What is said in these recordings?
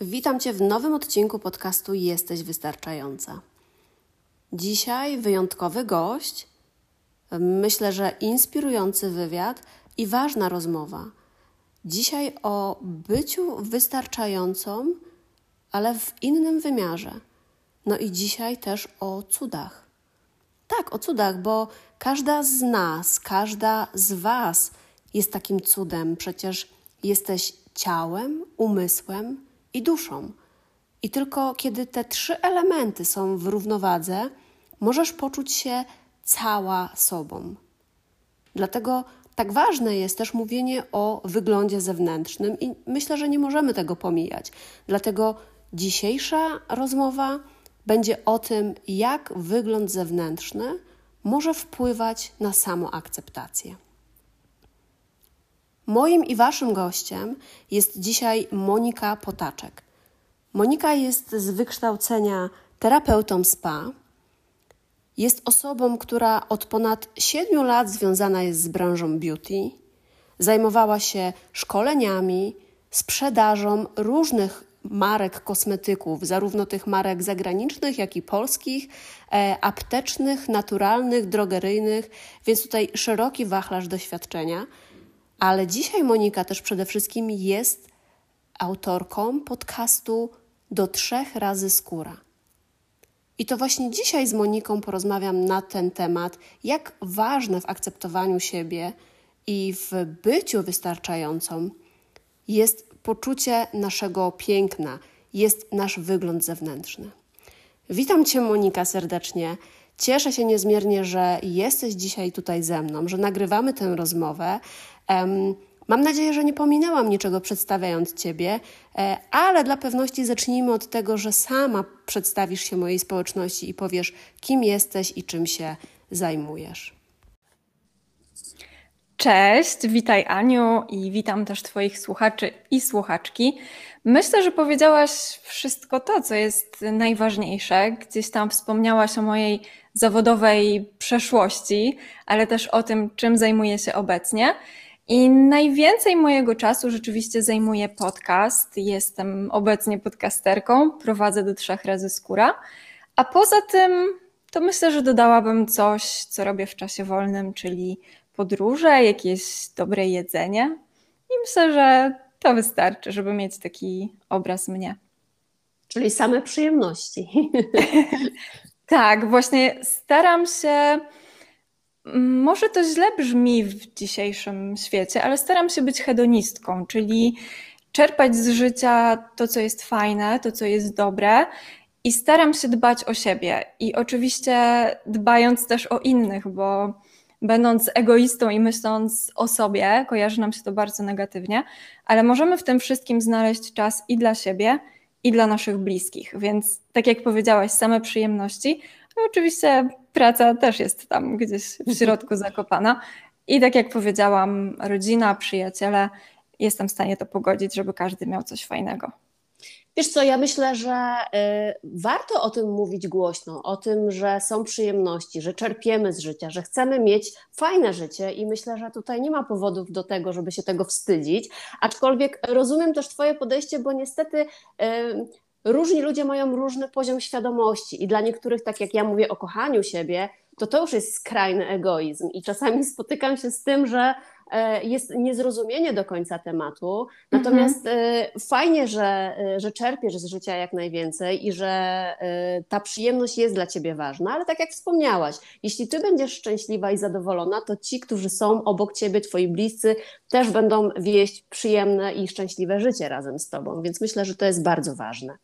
Witam Cię w nowym odcinku podcastu Jesteś Wystarczająca. Dzisiaj wyjątkowy gość, myślę, że inspirujący wywiad i ważna rozmowa. Dzisiaj o byciu wystarczającą, ale w innym wymiarze. No i dzisiaj też o cudach. Tak, o cudach, bo każda z nas, każda z Was jest takim cudem. Przecież jesteś ciałem, umysłem, i duszą. I tylko kiedy te trzy elementy są w równowadze, możesz poczuć się cała sobą. Dlatego tak ważne jest też mówienie o wyglądzie zewnętrznym i myślę, że nie możemy tego pomijać. Dlatego dzisiejsza rozmowa będzie o tym, jak wygląd zewnętrzny może wpływać na samoakceptację. Moim i waszym gościem jest dzisiaj Monika Potaczek. Monika jest z wykształcenia terapeutą spa. Jest osobą, która od ponad 7 lat związana jest z branżą beauty. Zajmowała się szkoleniami, sprzedażą różnych marek kosmetyków, zarówno tych marek zagranicznych, jak i polskich, e, aptecznych, naturalnych, drogeryjnych, więc tutaj szeroki wachlarz doświadczenia. Ale dzisiaj Monika też przede wszystkim jest autorką podcastu Do trzech razy skóra. I to właśnie dzisiaj z Moniką porozmawiam na ten temat, jak ważne w akceptowaniu siebie i w byciu wystarczającą jest poczucie naszego piękna, jest nasz wygląd zewnętrzny. Witam Cię, Monika, serdecznie. Cieszę się niezmiernie, że jesteś dzisiaj tutaj ze mną, że nagrywamy tę rozmowę. Mam nadzieję, że nie pominęłam niczego przedstawiając Ciebie, e, ale dla pewności zacznijmy od tego, że sama przedstawisz się mojej społeczności i powiesz, kim jesteś i czym się zajmujesz. Cześć, witaj Aniu i witam też Twoich słuchaczy i słuchaczki. Myślę, że powiedziałaś wszystko to, co jest najważniejsze. Gdzieś tam wspomniałaś o mojej zawodowej przeszłości, ale też o tym, czym zajmuję się obecnie. I najwięcej mojego czasu rzeczywiście zajmuje podcast. Jestem obecnie podcasterką, prowadzę do trzech razy skóra. A poza tym, to myślę, że dodałabym coś, co robię w czasie wolnym, czyli podróże, jakieś dobre jedzenie. I myślę, że to wystarczy, żeby mieć taki obraz mnie. Czyli same przyjemności. tak, właśnie staram się może to źle brzmi w dzisiejszym świecie, ale staram się być hedonistką, czyli czerpać z życia to, co jest fajne, to, co jest dobre i staram się dbać o siebie. I oczywiście dbając też o innych, bo będąc egoistą i myśląc o sobie, kojarzy nam się to bardzo negatywnie, ale możemy w tym wszystkim znaleźć czas i dla siebie, i dla naszych bliskich. Więc, tak jak powiedziałaś, same przyjemności, no oczywiście praca też jest tam gdzieś w mhm. środku zakopana. I tak jak powiedziałam, rodzina, przyjaciele, jestem w stanie to pogodzić, żeby każdy miał coś fajnego. Wiesz co, ja myślę, że y, warto o tym mówić głośno, o tym, że są przyjemności, że czerpiemy z życia, że chcemy mieć fajne życie i myślę, że tutaj nie ma powodów do tego, żeby się tego wstydzić. Aczkolwiek rozumiem też Twoje podejście, bo niestety y, różni ludzie mają różny poziom świadomości i dla niektórych, tak jak ja mówię o kochaniu siebie, to to już jest skrajny egoizm i czasami spotykam się z tym, że e, jest niezrozumienie do końca tematu. Natomiast mhm. fajnie, że, że czerpiesz z życia jak najwięcej i że ta przyjemność jest dla ciebie ważna, ale tak jak wspomniałaś, jeśli ty będziesz szczęśliwa i zadowolona, to ci, którzy są obok ciebie, twoi bliscy, też będą wieść przyjemne i szczęśliwe życie razem z tobą. Więc myślę, że to jest bardzo ważne.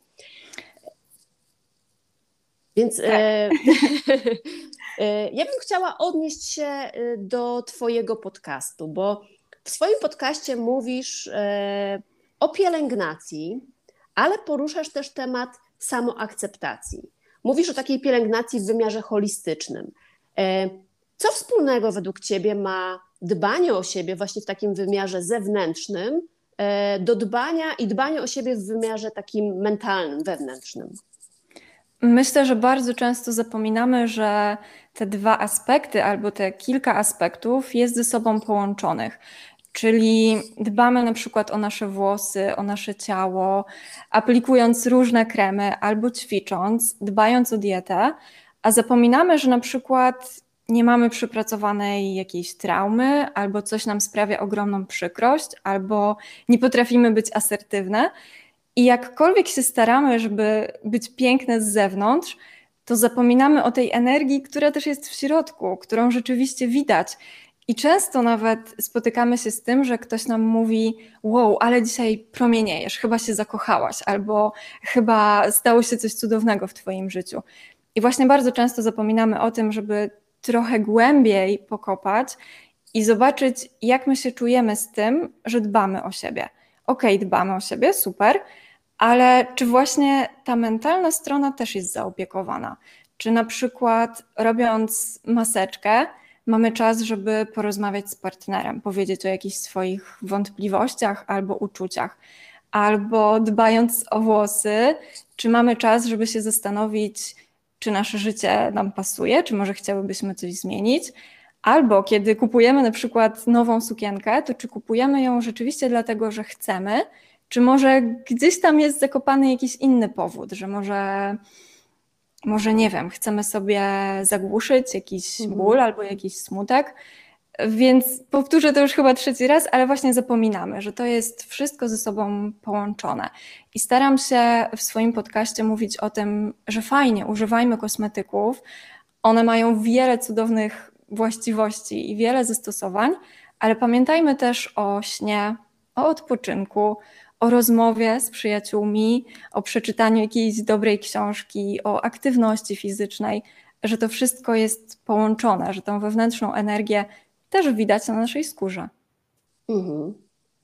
Więc tak. e, e, ja bym chciała odnieść się e, do Twojego podcastu, bo w swoim podcaście mówisz e, o pielęgnacji, ale poruszasz też temat samoakceptacji. Mówisz o takiej pielęgnacji w wymiarze holistycznym. E, co wspólnego według Ciebie ma dbanie o siebie właśnie w takim wymiarze zewnętrznym do dbania i dbanie o siebie w wymiarze takim mentalnym, wewnętrznym? Myślę, że bardzo często zapominamy, że te dwa aspekty albo te kilka aspektów jest ze sobą połączonych. Czyli dbamy na przykład o nasze włosy, o nasze ciało, aplikując różne kremy albo ćwicząc, dbając o dietę, a zapominamy, że na przykład nie mamy przepracowanej jakiejś traumy, albo coś nam sprawia ogromną przykrość, albo nie potrafimy być asertywne. I jakkolwiek się staramy, żeby być piękne z zewnątrz, to zapominamy o tej energii, która też jest w środku, którą rzeczywiście widać. I często nawet spotykamy się z tym, że ktoś nam mówi: Wow, ale dzisiaj promieniejesz, chyba się zakochałaś, albo chyba stało się coś cudownego w Twoim życiu. I właśnie bardzo często zapominamy o tym, żeby trochę głębiej pokopać i zobaczyć, jak my się czujemy z tym, że dbamy o siebie. Okej, okay, dbamy o siebie, super, ale czy właśnie ta mentalna strona też jest zaopiekowana? Czy na przykład robiąc maseczkę, mamy czas, żeby porozmawiać z partnerem, powiedzieć o jakichś swoich wątpliwościach albo uczuciach? Albo dbając o włosy, czy mamy czas, żeby się zastanowić, czy nasze życie nam pasuje, czy może chciałybyśmy coś zmienić? Albo kiedy kupujemy na przykład nową sukienkę, to czy kupujemy ją rzeczywiście dlatego, że chcemy, czy może gdzieś tam jest zakopany jakiś inny powód, że może, może nie wiem, chcemy sobie zagłuszyć jakiś mhm. ból albo jakiś smutek. Więc powtórzę to już chyba trzeci raz, ale właśnie zapominamy, że to jest wszystko ze sobą połączone. I staram się w swoim podcaście mówić o tym, że fajnie, używajmy kosmetyków. One mają wiele cudownych właściwości i wiele zastosowań, ale pamiętajmy też o śnie, o odpoczynku, o rozmowie z przyjaciółmi, o przeczytaniu jakiejś dobrej książki, o aktywności fizycznej, że to wszystko jest połączone, że tą wewnętrzną energię też widać na naszej skórze. Mhm.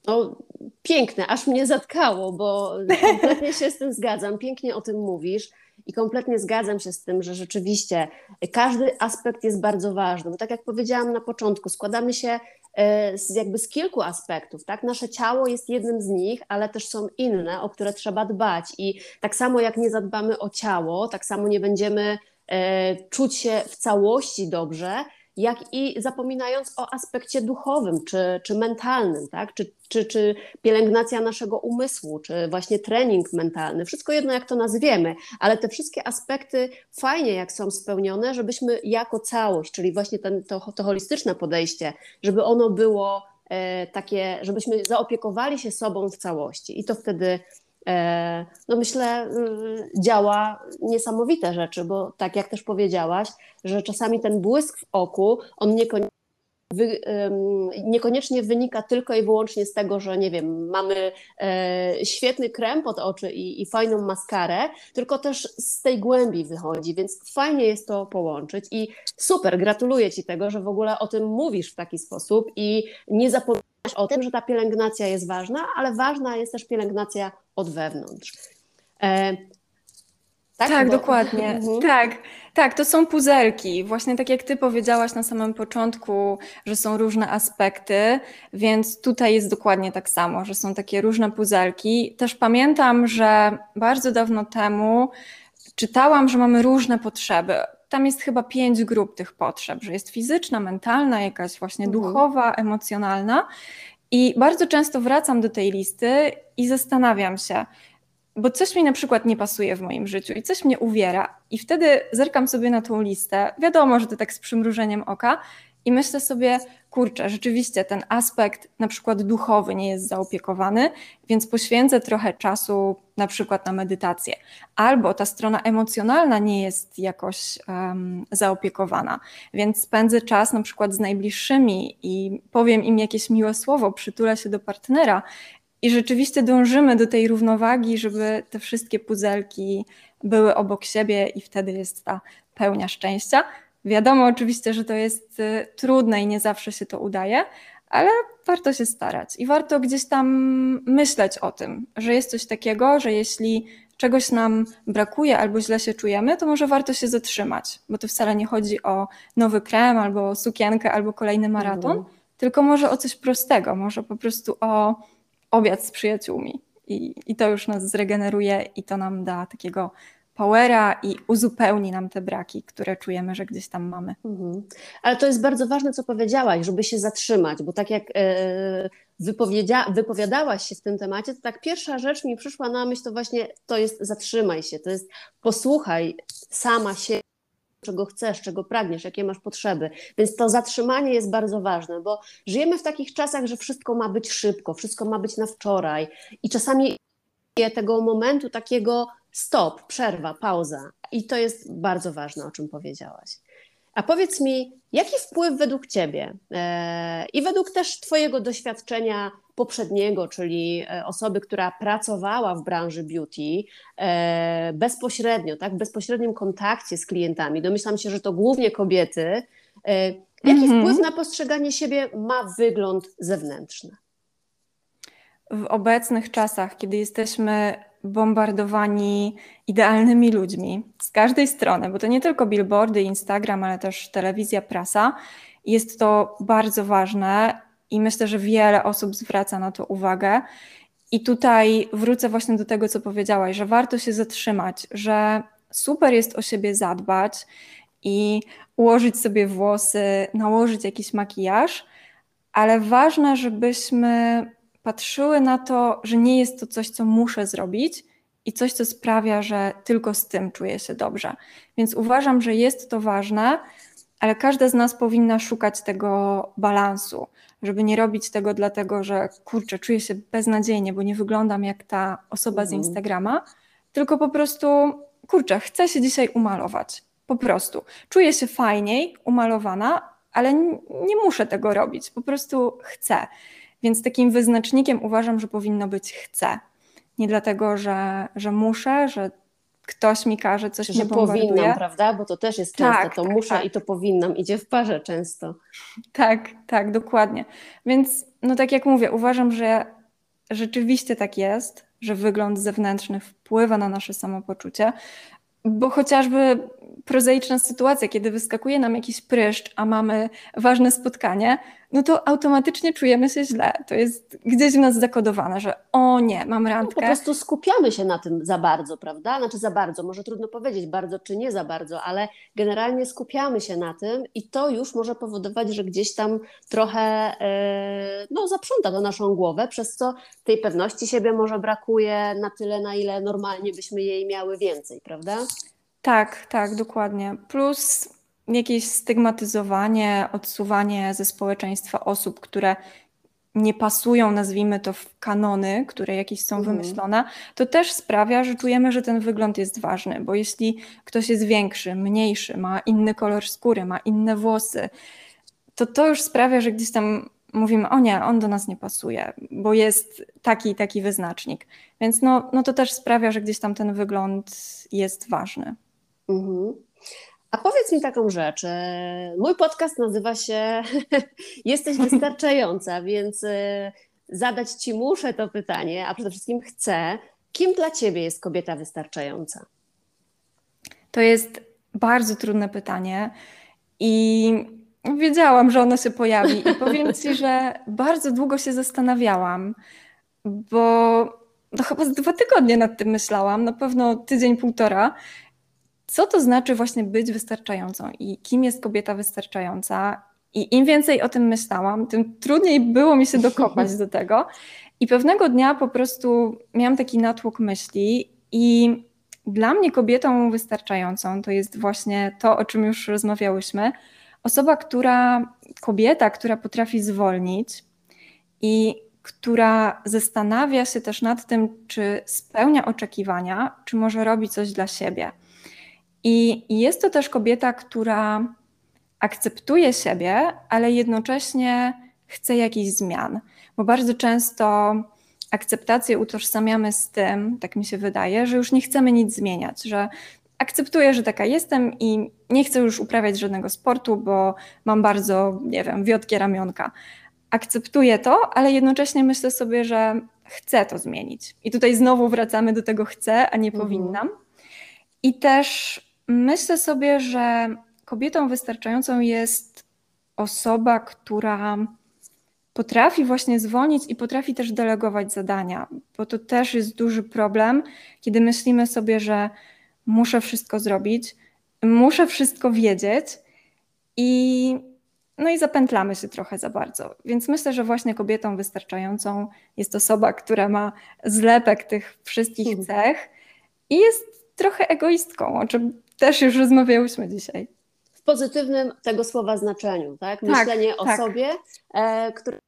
No, piękne, aż mnie zatkało, bo kompletnie się z tym zgadzam. Pięknie o tym mówisz i kompletnie zgadzam się z tym, że rzeczywiście każdy aspekt jest bardzo ważny. Bo tak jak powiedziałam na początku, składamy się z, jakby z kilku aspektów. Tak? Nasze ciało jest jednym z nich, ale też są inne, o które trzeba dbać. I tak samo jak nie zadbamy o ciało, tak samo nie będziemy e, czuć się w całości dobrze, jak i zapominając o aspekcie duchowym czy, czy mentalnym, tak? czy, czy, czy pielęgnacja naszego umysłu, czy właśnie trening mentalny, wszystko jedno jak to nazwiemy, ale te wszystkie aspekty fajnie jak są spełnione, żebyśmy jako całość, czyli właśnie ten, to, to holistyczne podejście, żeby ono było e, takie, żebyśmy zaopiekowali się sobą w całości i to wtedy no myślę, y, działa niesamowite rzeczy, bo tak jak też powiedziałaś, że czasami ten błysk w oku, on niekoniecznie Wy, niekoniecznie wynika tylko i wyłącznie z tego, że nie wiem, mamy e, świetny krem pod oczy i, i, fajną maskarę, tylko też z tej głębi wychodzi, więc fajnie jest to połączyć i super, gratuluję Ci tego, że w ogóle o tym mówisz w taki sposób i nie zapominasz o tym, że ta pielęgnacja jest ważna, ale ważna jest też pielęgnacja od wewnątrz. E, tak, tak bo... dokładnie. Mhm. Tak, tak, to są puzelki. Właśnie tak jak ty powiedziałaś na samym początku, że są różne aspekty, więc tutaj jest dokładnie tak samo, że są takie różne puzelki. Też pamiętam, że bardzo dawno temu czytałam, że mamy różne potrzeby. Tam jest chyba pięć grup tych potrzeb, że jest fizyczna, mentalna, jakaś właśnie mhm. duchowa, emocjonalna. I bardzo często wracam do tej listy i zastanawiam się, bo coś mi na przykład nie pasuje w moim życiu i coś mnie uwiera, i wtedy zerkam sobie na tą listę. Wiadomo, że to tak z przymrużeniem oka, i myślę sobie, kurczę, rzeczywiście ten aspekt na przykład duchowy nie jest zaopiekowany, więc poświęcę trochę czasu na przykład na medytację. Albo ta strona emocjonalna nie jest jakoś um, zaopiekowana, więc spędzę czas na przykład z najbliższymi i powiem im jakieś miłe słowo, przytulę się do partnera i rzeczywiście dążymy do tej równowagi, żeby te wszystkie puzelki były obok siebie i wtedy jest ta pełnia szczęścia. Wiadomo oczywiście, że to jest y, trudne i nie zawsze się to udaje, ale warto się starać i warto gdzieś tam myśleć o tym, że jest coś takiego, że jeśli czegoś nam brakuje albo źle się czujemy, to może warto się zatrzymać, bo to wcale nie chodzi o nowy krem albo sukienkę albo kolejny maraton, mhm. tylko może o coś prostego, może po prostu o obiad z przyjaciółmi. I, I to już nas zregeneruje i to nam da takiego powera i uzupełni nam te braki, które czujemy, że gdzieś tam mamy. Mhm. Ale to jest bardzo ważne, co powiedziałaś, żeby się zatrzymać, bo tak jak e, wypowiedzia- wypowiadałaś się w tym temacie, to tak pierwsza rzecz mi przyszła na myśl, to właśnie to jest zatrzymaj się, to jest posłuchaj sama się czego chcesz, czego pragniesz, jakie masz potrzeby. Więc to zatrzymanie jest bardzo ważne, bo żyjemy w takich czasach, że wszystko ma być szybko, wszystko ma być na wczoraj i czasami tego momentu takiego stop, przerwa, pauza. I to jest bardzo ważne, o czym powiedziałaś. A powiedz mi, jaki wpływ według Ciebie e, i według też Twojego doświadczenia poprzedniego, czyli e, osoby, która pracowała w branży beauty e, bezpośrednio, tak, w bezpośrednim kontakcie z klientami, domyślam się, że to głównie kobiety, jaki mhm. wpływ na postrzeganie siebie ma wygląd zewnętrzny? W obecnych czasach, kiedy jesteśmy bombardowani idealnymi ludźmi z każdej strony, bo to nie tylko billboardy, Instagram, ale też telewizja, prasa. Jest to bardzo ważne i myślę, że wiele osób zwraca na to uwagę. I tutaj wrócę właśnie do tego, co powiedziałaś, że warto się zatrzymać, że super jest o siebie zadbać i ułożyć sobie włosy, nałożyć jakiś makijaż, ale ważne, żebyśmy patrzyły na to, że nie jest to coś, co muszę zrobić i coś, co sprawia, że tylko z tym czuję się dobrze. Więc uważam, że jest to ważne, ale każda z nas powinna szukać tego balansu, żeby nie robić tego dlatego, że kurczę, czuję się beznadziejnie, bo nie wyglądam jak ta osoba z mhm. Instagrama, tylko po prostu kurczę, chcę się dzisiaj umalować. Po prostu. Czuję się fajniej, umalowana, ale nie muszę tego robić. Po prostu chcę. Więc takim wyznacznikiem uważam, że powinno być chcę. Nie dlatego, że, że muszę, że ktoś mi każe coś Że powinnam, prawda? Bo to też jest często tak, to tak, muszę tak. i to powinnam, idzie w parze często. Tak, tak, dokładnie. Więc no tak jak mówię, uważam, że rzeczywiście tak jest, że wygląd zewnętrzny wpływa na nasze samopoczucie, bo chociażby prozaiczna sytuacja, kiedy wyskakuje nam jakiś pryszcz, a mamy ważne spotkanie, no to automatycznie czujemy się źle. To jest gdzieś w nas zakodowane, że o nie, mam randkę. No, po prostu skupiamy się na tym za bardzo, prawda? Znaczy za bardzo, może trudno powiedzieć bardzo czy nie za bardzo, ale generalnie skupiamy się na tym i to już może powodować, że gdzieś tam trochę yy, no, zaprząta to naszą głowę, przez co tej pewności siebie może brakuje na tyle, na ile normalnie byśmy jej miały więcej, prawda? Tak, tak, dokładnie. Plus jakieś stygmatyzowanie, odsuwanie ze społeczeństwa osób, które nie pasują, nazwijmy to, w kanony, które jakieś są mhm. wymyślone, to też sprawia, że czujemy, że ten wygląd jest ważny, bo jeśli ktoś jest większy, mniejszy, ma inny kolor skóry, ma inne włosy, to to już sprawia, że gdzieś tam mówimy, o nie, on do nas nie pasuje, bo jest taki i taki wyznacznik. Więc no, no to też sprawia, że gdzieś tam ten wygląd jest ważny. Mhm. A powiedz mi taką rzecz. E, mój podcast nazywa się Jesteś wystarczająca, więc e, zadać Ci muszę to pytanie, a przede wszystkim chcę. Kim dla Ciebie jest kobieta wystarczająca? To jest bardzo trudne pytanie i wiedziałam, że ono się pojawi. I powiem Ci, że bardzo długo się zastanawiałam, bo no chyba z dwa tygodnie nad tym myślałam, na pewno tydzień, półtora co to znaczy właśnie być wystarczającą i kim jest kobieta wystarczająca. I im więcej o tym myślałam, tym trudniej było mi się dokopać do tego. I pewnego dnia po prostu miałam taki natłok myśli i dla mnie kobietą wystarczającą to jest właśnie to, o czym już rozmawiałyśmy, Osoba, która, kobieta, która potrafi zwolnić i która zastanawia się też nad tym, czy spełnia oczekiwania, czy może robi coś dla siebie. I jest to też kobieta, która akceptuje siebie, ale jednocześnie chce jakichś zmian, bo bardzo często akceptację utożsamiamy z tym, tak mi się wydaje, że już nie chcemy nic zmieniać, że akceptuję, że taka jestem i nie chcę już uprawiać żadnego sportu, bo mam bardzo, nie wiem, wiotkie ramionka. Akceptuję to, ale jednocześnie myślę sobie, że chcę to zmienić. I tutaj znowu wracamy do tego chcę, a nie mhm. powinnam. I też myślę sobie, że kobietą wystarczającą jest osoba, która potrafi właśnie zwolnić i potrafi też delegować zadania, bo to też jest duży problem, kiedy myślimy sobie, że muszę wszystko zrobić, muszę wszystko wiedzieć i no i zapętlamy się trochę za bardzo. Więc myślę, że właśnie kobietą wystarczającą jest osoba, która ma zlepek tych wszystkich hmm. cech i jest trochę egoistką, o czym też już rozmawiałyśmy dzisiaj. W pozytywnym tego słowa znaczeniu, tak? tak Myślenie tak, o tak. sobie, e, które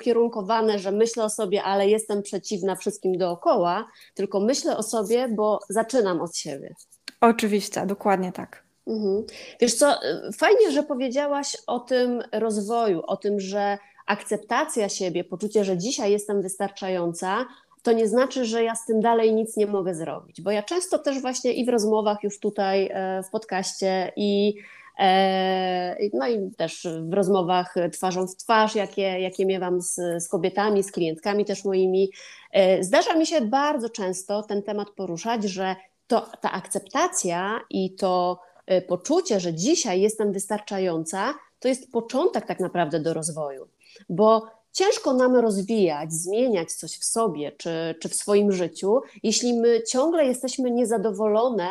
ukierunkowane, że myślę o sobie, ale jestem przeciwna wszystkim dookoła, tylko myślę o sobie, bo zaczynam od siebie. Oczywiście, dokładnie tak. Mhm. Wiesz co, fajnie, że powiedziałaś o tym rozwoju, o tym, że akceptacja siebie, poczucie, że dzisiaj jestem wystarczająca, to nie znaczy, że ja z tym dalej nic nie mogę zrobić. Bo ja często też właśnie i w rozmowach już tutaj e, w podcaście i E, no i też w rozmowach twarzą w twarz, jakie, jakie miewam z, z kobietami, z klientkami też moimi, e, zdarza mi się bardzo często ten temat poruszać, że to, ta akceptacja i to poczucie, że dzisiaj jestem wystarczająca, to jest początek tak naprawdę do rozwoju, bo ciężko nam rozwijać, zmieniać coś w sobie czy, czy w swoim życiu, jeśli my ciągle jesteśmy niezadowolone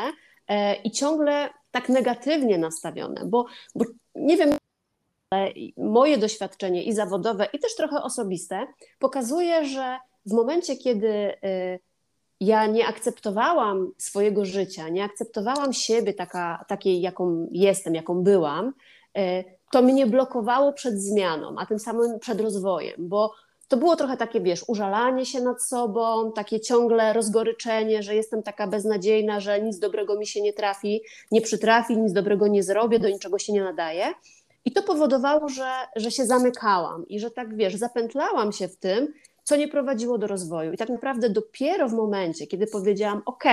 i ciągle tak negatywnie nastawione, bo, bo nie wiem, moje doświadczenie i zawodowe, i też trochę osobiste pokazuje, że w momencie, kiedy y, ja nie akceptowałam swojego życia, nie akceptowałam siebie taka, takiej, jaką jestem, jaką byłam, y, to mnie blokowało przed zmianą, a tym samym przed rozwojem, bo to było trochę takie, wiesz, użalanie się nad sobą, takie ciągle rozgoryczenie, że jestem taka beznadziejna, że nic dobrego mi się nie trafi, nie przytrafi, nic dobrego nie zrobię, do niczego się nie nadaje. I to powodowało, że, że się zamykałam i że tak, wiesz, zapętlałam się w tym, co nie prowadziło do rozwoju. I tak naprawdę dopiero w momencie, kiedy powiedziałam, OK,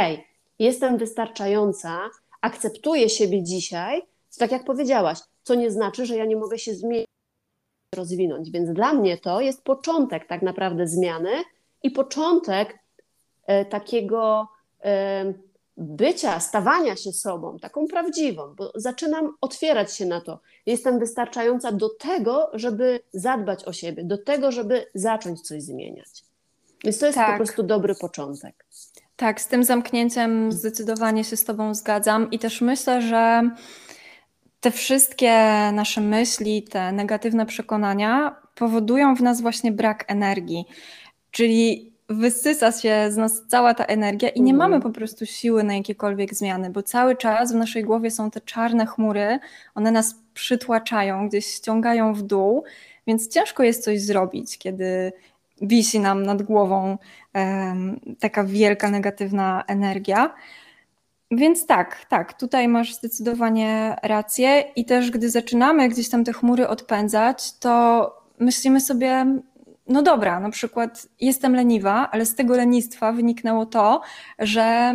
jestem wystarczająca, akceptuję siebie dzisiaj, tak jak powiedziałaś, co nie znaczy, że ja nie mogę się zmienić rozwinąć. Więc dla mnie to jest początek tak naprawdę zmiany i początek e, takiego e, bycia, stawania się sobą, taką prawdziwą, bo zaczynam otwierać się na to. Jestem wystarczająca do tego, żeby zadbać o siebie, do tego, żeby zacząć coś zmieniać. Więc to jest tak. po prostu dobry początek. Tak, z tym zamknięciem zdecydowanie się z Tobą zgadzam i też myślę, że te wszystkie nasze myśli, te negatywne przekonania powodują w nas właśnie brak energii. Czyli wysysa się z nas cała ta energia i nie mhm. mamy po prostu siły na jakiekolwiek zmiany, bo cały czas w naszej głowie są te czarne chmury, one nas przytłaczają, gdzieś ściągają w dół, więc ciężko jest coś zrobić, kiedy wisi nam nad głową um, taka wielka negatywna energia. Więc tak, tak, tutaj masz zdecydowanie rację i też gdy zaczynamy gdzieś tam te chmury odpędzać, to myślimy sobie, no dobra, na przykład jestem leniwa, ale z tego lenistwa wyniknęło to, że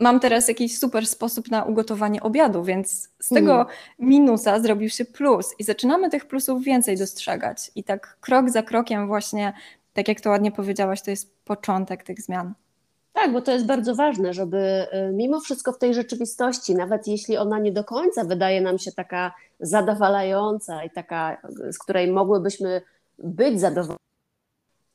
mam teraz jakiś super sposób na ugotowanie obiadu, więc z tego hmm. minusa zrobił się plus i zaczynamy tych plusów więcej dostrzegać i tak krok za krokiem właśnie, tak jak to ładnie powiedziałaś, to jest początek tych zmian. Tak, bo to jest bardzo ważne, żeby y, mimo wszystko w tej rzeczywistości, nawet jeśli ona nie do końca wydaje nam się taka zadowalająca i taka, z której mogłybyśmy być zadowoleni,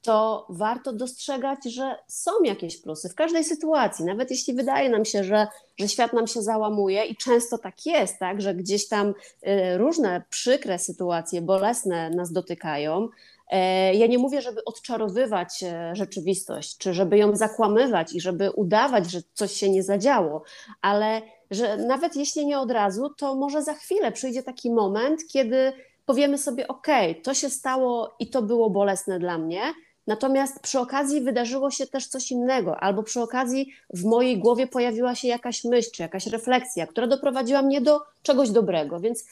to warto dostrzegać, że są jakieś plusy w każdej sytuacji, nawet jeśli wydaje nam się, że, że świat nam się załamuje i często tak jest, tak, że gdzieś tam y, różne przykre sytuacje, bolesne nas dotykają, E, ja nie mówię, żeby odczarowywać e, rzeczywistość, czy żeby ją zakłamywać i żeby udawać, że coś się nie zadziało, ale że nawet jeśli nie od razu, to może za chwilę przyjdzie taki moment, kiedy powiemy sobie: OK, to się stało i to było bolesne dla mnie. Natomiast przy okazji wydarzyło się też coś innego, albo przy okazji w mojej głowie pojawiła się jakaś myśl, czy jakaś refleksja, która doprowadziła mnie do czegoś dobrego. Więc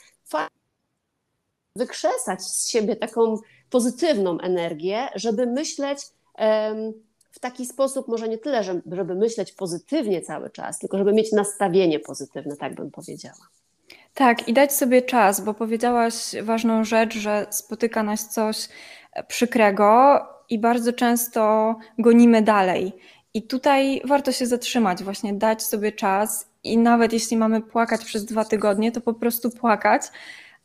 wykrzesać z siebie taką pozytywną energię, żeby myśleć w taki sposób, może nie tyle, żeby myśleć pozytywnie cały czas, tylko żeby mieć nastawienie pozytywne, tak bym powiedziała. Tak, i dać sobie czas, bo powiedziałaś ważną rzecz, że spotyka nas coś przykrego i bardzo często gonimy dalej. I tutaj warto się zatrzymać, właśnie dać sobie czas i nawet jeśli mamy płakać przez dwa tygodnie, to po prostu płakać,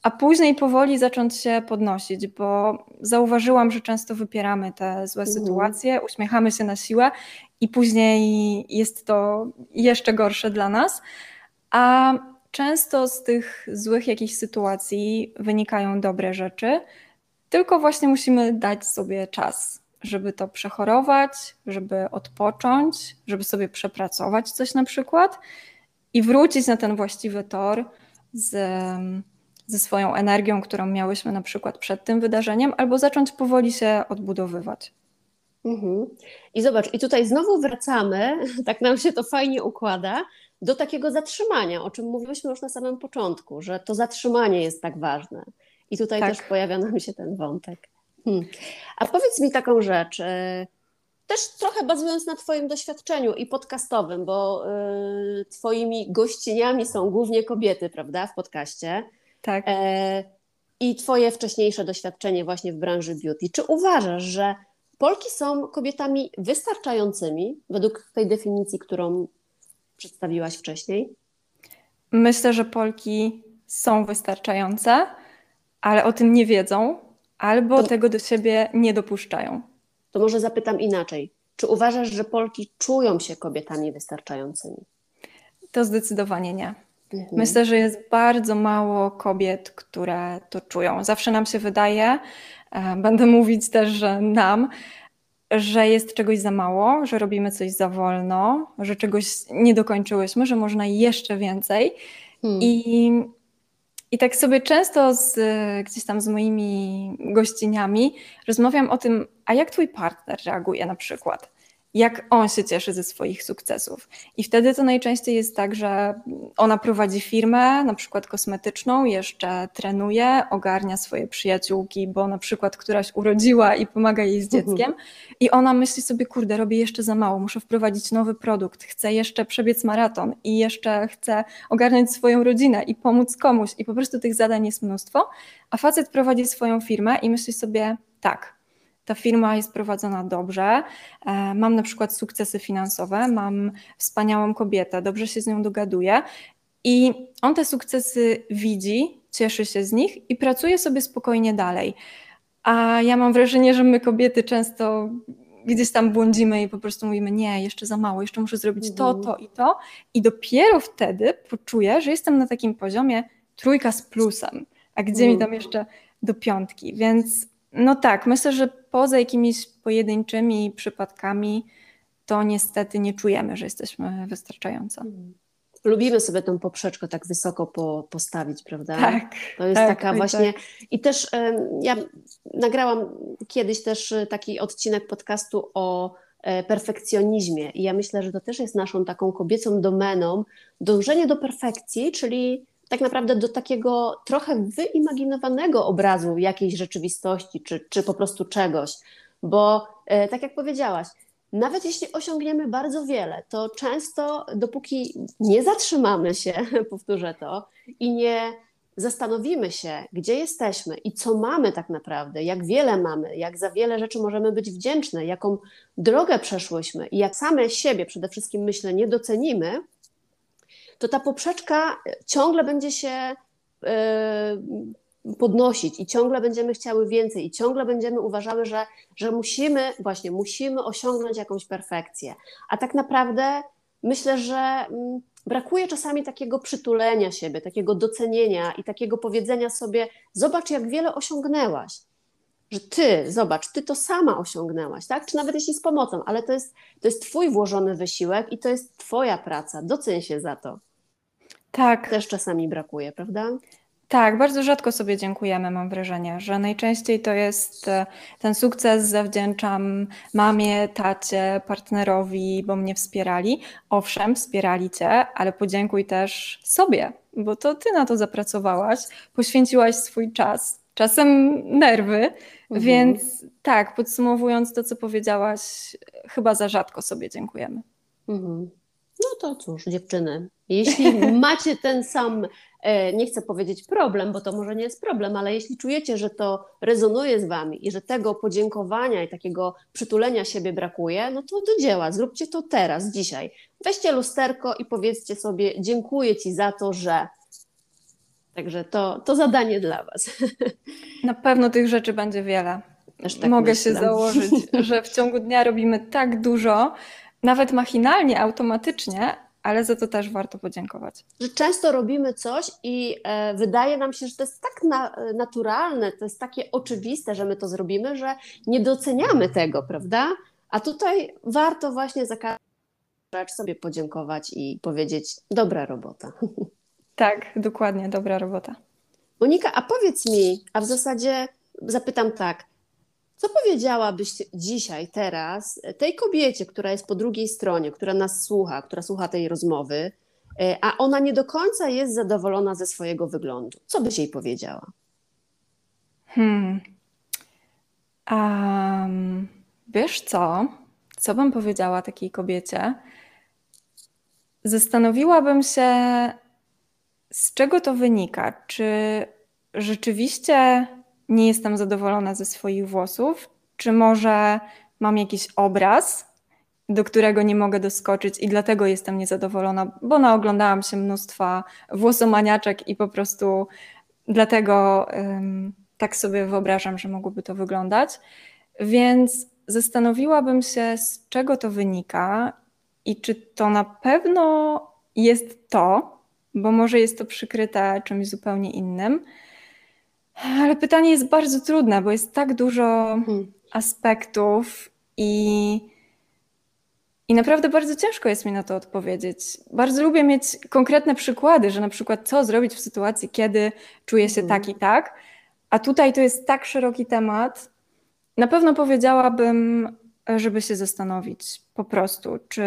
a później powoli zacząć się podnosić, bo zauważyłam, że często wypieramy te złe mhm. sytuacje, uśmiechamy się na siłę i później jest to jeszcze gorsze dla nas. A często z tych złych jakichś sytuacji wynikają dobre rzeczy, tylko właśnie musimy dać sobie czas, żeby to przechorować, żeby odpocząć, żeby sobie przepracować coś na przykład i wrócić na ten właściwy tor z ze swoją energią, którą miałyśmy na przykład przed tym wydarzeniem, albo zacząć powoli się odbudowywać. Mhm. I zobacz, i tutaj znowu wracamy, tak nam się to fajnie układa, do takiego zatrzymania, o czym mówiłyśmy już na samym początku, że to zatrzymanie jest tak ważne. I tutaj tak. też pojawia nam się ten wątek. Hmm. A powiedz mi taką rzecz, y, też trochę bazując na Twoim doświadczeniu i podcastowym, bo y, Twoimi gościniami są głównie kobiety, prawda, w podcaście. Tak. E, I Twoje wcześniejsze doświadczenie właśnie w branży beauty. Czy uważasz, że Polki są kobietami wystarczającymi według tej definicji, którą przedstawiłaś wcześniej? Myślę, że Polki są wystarczające, ale o tym nie wiedzą albo to, tego do siebie nie dopuszczają. To może zapytam inaczej. Czy uważasz, że Polki czują się kobietami wystarczającymi? To zdecydowanie nie. Mhm. Myślę, że jest bardzo mało kobiet, które to czują. Zawsze nam się wydaje, e, będę mówić też, że nam, że jest czegoś za mało, że robimy coś za wolno, że czegoś nie dokończyłyśmy, że można jeszcze więcej. Hmm. I, I tak sobie często z, gdzieś tam z moimi gościniami rozmawiam o tym, a jak twój partner reaguje na przykład jak on się cieszy ze swoich sukcesów. I wtedy to najczęściej jest tak, że ona prowadzi firmę, na przykład kosmetyczną, jeszcze trenuje, ogarnia swoje przyjaciółki, bo na przykład któraś urodziła i pomaga jej z mhm. dzieckiem. I ona myśli sobie, kurde, robię jeszcze za mało, muszę wprowadzić nowy produkt, chcę jeszcze przebiec maraton i jeszcze chcę ogarnąć swoją rodzinę i pomóc komuś. I po prostu tych zadań jest mnóstwo. A facet prowadzi swoją firmę i myśli sobie, tak, ta firma jest prowadzona dobrze, e, mam na przykład sukcesy finansowe, mam wspaniałą kobietę, dobrze się z nią dogaduję i on te sukcesy widzi, cieszy się z nich i pracuje sobie spokojnie dalej. A ja mam wrażenie, że my kobiety często gdzieś tam błądzimy i po prostu mówimy, nie, jeszcze za mało, jeszcze muszę zrobić to, mhm. to i to. I dopiero wtedy poczuję, że jestem na takim poziomie trójka z plusem, a gdzie mi mhm. tam jeszcze do piątki. Więc no tak, myślę, że poza jakimiś pojedynczymi przypadkami, to niestety nie czujemy, że jesteśmy wystarczająco. Hmm. Lubimy sobie tą poprzeczkę tak wysoko po, postawić, prawda? Tak. To jest tak, taka właśnie. Tak. I też ja nagrałam kiedyś też e, taki odcinek podcastu o e, perfekcjonizmie. I ja myślę, że to też jest naszą taką kobiecą domeną dążenie do perfekcji, czyli tak naprawdę do takiego trochę wyimaginowanego obrazu jakiejś rzeczywistości, czy, czy po prostu czegoś. Bo e, tak jak powiedziałaś, nawet jeśli osiągniemy bardzo wiele, to często dopóki nie zatrzymamy się, powtórzę to, i nie zastanowimy się, gdzie jesteśmy i co mamy tak naprawdę, jak wiele mamy, jak za wiele rzeczy możemy być wdzięczne, jaką drogę przeszłyśmy i jak same siebie przede wszystkim myślę nie docenimy, to ta poprzeczka ciągle będzie się e, podnosić i ciągle będziemy chciały więcej i ciągle będziemy uważały, że, że musimy, właśnie musimy osiągnąć jakąś perfekcję. A tak naprawdę myślę, że mm, brakuje czasami takiego przytulenia siebie, takiego docenienia i takiego powiedzenia sobie: Zobacz, jak wiele osiągnęłaś. Że ty, zobacz, ty to sama osiągnęłaś, tak? Czy nawet jeśli z pomocą, ale to jest, to jest twój włożony wysiłek i to jest twoja praca. Doceń się za to. Tak. Też czasami brakuje, prawda? Tak, bardzo rzadko sobie dziękujemy, mam wrażenie, że najczęściej to jest e, ten sukces zawdzięczam mamie, tacie, partnerowi, bo mnie wspierali. Owszem, wspierali cię, ale podziękuj też sobie, bo to ty na to zapracowałaś, poświęciłaś swój czas, czasem nerwy, mhm. więc tak, podsumowując to, co powiedziałaś, chyba za rzadko sobie dziękujemy. Mhm. No to cóż, dziewczyny, jeśli macie ten sam, e, nie chcę powiedzieć problem, bo to może nie jest problem, ale jeśli czujecie, że to rezonuje z wami i że tego podziękowania i takiego przytulenia siebie brakuje, no to do dzieła, zróbcie to teraz, dzisiaj. Weźcie lusterko i powiedzcie sobie: Dziękuję ci za to, że. Także to, to zadanie dla Was. Na pewno tych rzeczy będzie wiele. Tak Mogę myślę. się założyć, że w ciągu dnia robimy tak dużo, nawet machinalnie, automatycznie, ale za to też warto podziękować. Że często robimy coś i e, wydaje nam się, że to jest tak na, naturalne, to jest takie oczywiste, że my to zrobimy, że nie doceniamy tego, prawda? A tutaj warto właśnie za każdą rzecz sobie podziękować i powiedzieć: dobra robota. Tak, dokładnie, dobra robota. Monika, a powiedz mi, a w zasadzie zapytam tak, co powiedziałabyś dzisiaj, teraz tej kobiecie, która jest po drugiej stronie, która nas słucha, która słucha tej rozmowy, e, a ona nie do końca jest zadowolona ze swojego wyglądu? Co byś jej powiedziała? Hmm. Um, wiesz co? Co bym powiedziała takiej kobiecie? Zastanowiłabym się, z czego to wynika. Czy rzeczywiście nie jestem zadowolona ze swoich włosów, czy może mam jakiś obraz, do którego nie mogę doskoczyć i dlatego jestem niezadowolona, bo naoglądałam się mnóstwa włosomaniaczek i po prostu dlatego um, tak sobie wyobrażam, że mogłoby to wyglądać. Więc zastanowiłabym się, z czego to wynika i czy to na pewno jest to, bo może jest to przykryte czymś zupełnie innym. Ale pytanie jest bardzo trudne, bo jest tak dużo hmm. aspektów i, i naprawdę bardzo ciężko jest mi na to odpowiedzieć. Bardzo lubię mieć konkretne przykłady, że na przykład co zrobić w sytuacji, kiedy czuję się tak i tak, a tutaj to jest tak szeroki temat. Na pewno powiedziałabym, żeby się zastanowić po prostu, czy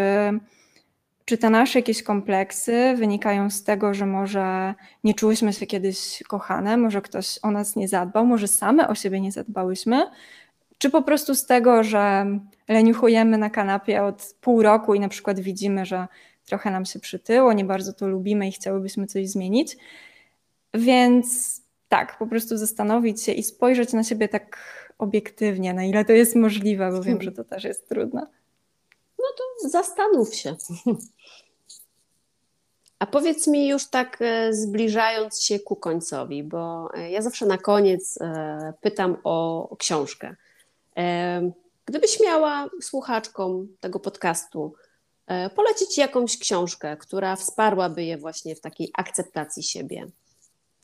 czy te nasze jakieś kompleksy wynikają z tego, że może nie czułyśmy się kiedyś kochane, może ktoś o nas nie zadbał, może same o siebie nie zadbałyśmy, czy po prostu z tego, że leniuchujemy na kanapie od pół roku i na przykład widzimy, że trochę nam się przytyło, nie bardzo to lubimy i chciałybyśmy coś zmienić. Więc tak, po prostu zastanowić się i spojrzeć na siebie tak obiektywnie, na ile to jest możliwe, bo wiem, że to też jest trudne. No to zastanów się. A powiedz mi już tak e, zbliżając się ku końcowi, bo e, ja zawsze na koniec e, pytam o książkę. Gdybyś miała słuchaczkom tego podcastu polecić jakąś książkę, która wsparłaby je właśnie w takiej akceptacji siebie,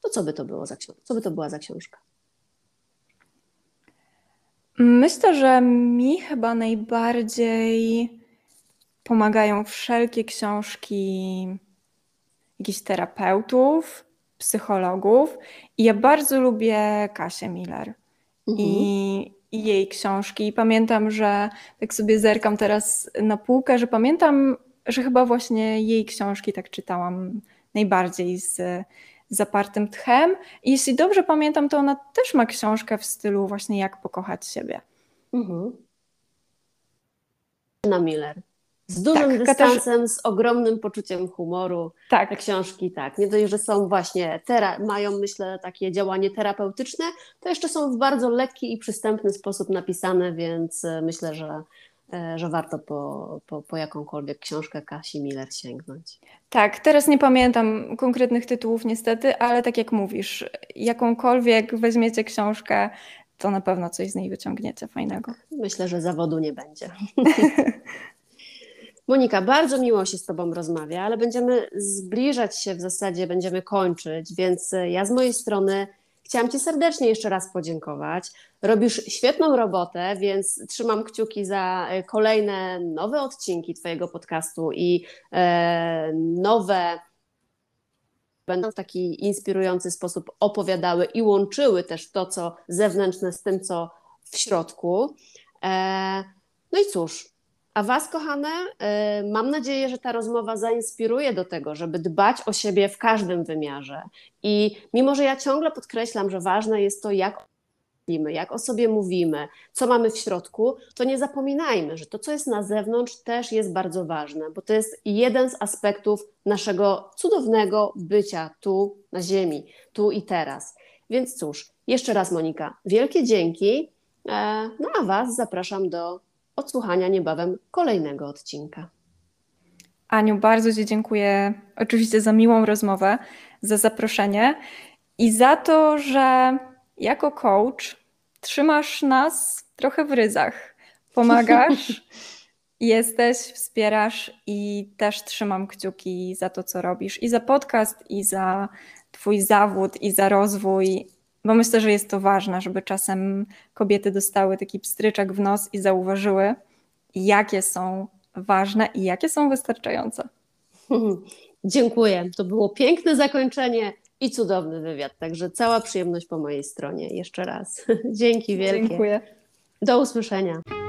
to co by to było za? Co by to była za książka? Myślę, że mi chyba najbardziej pomagają wszelkie książki jakichś terapeutów, psychologów. I ja bardzo lubię Kasię Miller mhm. i, i, jej książki. I pamiętam, że tak sobie zerkam teraz na półkę, że pamiętam, że chyba właśnie jej książki tak czytałam najbardziej z zapartym tchem. I jeśli dobrze pamiętam, to ona też ma książkę w stylu właśnie jak pokochać siebie. Mhm. Na Miller. Z dużym tak, dystansem, z ogromnym poczuciem humoru. Tak. Te książki, tak. Nie dość, że są właśnie, tera- mają myślę takie działanie terapeutyczne, to jeszcze są w bardzo lekki i przystępny sposób napisane, więc e, myślę, że, e, że warto po, po, po jakąkolwiek książkę Kasi Miller sięgnąć. Tak, teraz nie pamiętam konkretnych tytułów niestety, ale tak jak mówisz, jakąkolwiek weźmiecie książkę, to na pewno coś z niej wyciągniecie fajnego. Myślę, że zawodu nie będzie. Monika, bardzo miło się z Tobą rozmawia, ale będziemy zbliżać się w zasadzie, będziemy kończyć, więc ja z mojej strony chciałam Ci serdecznie jeszcze raz podziękować. Robisz świetną robotę, więc trzymam kciuki za e, kolejne nowe odcinki Twojego podcastu i e, nowe będą w taki inspirujący sposób opowiadały i łączyły też to, co zewnętrzne z tym, co w środku. E, no i cóż, a Was, kochane, e, mam nadzieję, że ta rozmowa zainspiruje do tego, żeby dbać o siebie w każdym wymiarze. I mimo, że ja ciągle podkreślam, że ważne jest to, jak myślimy, jak o sobie mówimy, co mamy w środku, to nie zapominajmy, że to, co jest na zewnątrz, też jest bardzo ważne, bo to jest jeden z aspektów naszego cudownego bycia tu na Ziemi, tu i teraz. Więc cóż, jeszcze raz, Monika, wielkie dzięki. E, no a Was zapraszam do odsłuchania niebawem kolejnego odcinka. Aniu, bardzo Ci dziękuję oczywiście za miłą rozmowę, za zaproszenie i za to, że jako coach trzymasz nas trochę w ryzach. Pomagasz, jesteś, wspierasz i też trzymam kciuki za to, co robisz i za podcast, i za Twój zawód, i za rozwój, bo myślę, że jest to ważne, żeby czasem kobiety dostały taki pstryczek w nos i zauważyły, jakie są ważne i jakie są wystarczające. Dziękuję. To było piękne zakończenie i cudowny wywiad. Także cała przyjemność po mojej stronie. Jeszcze raz. Dzięki wielkie. Dziękuję. Do usłyszenia.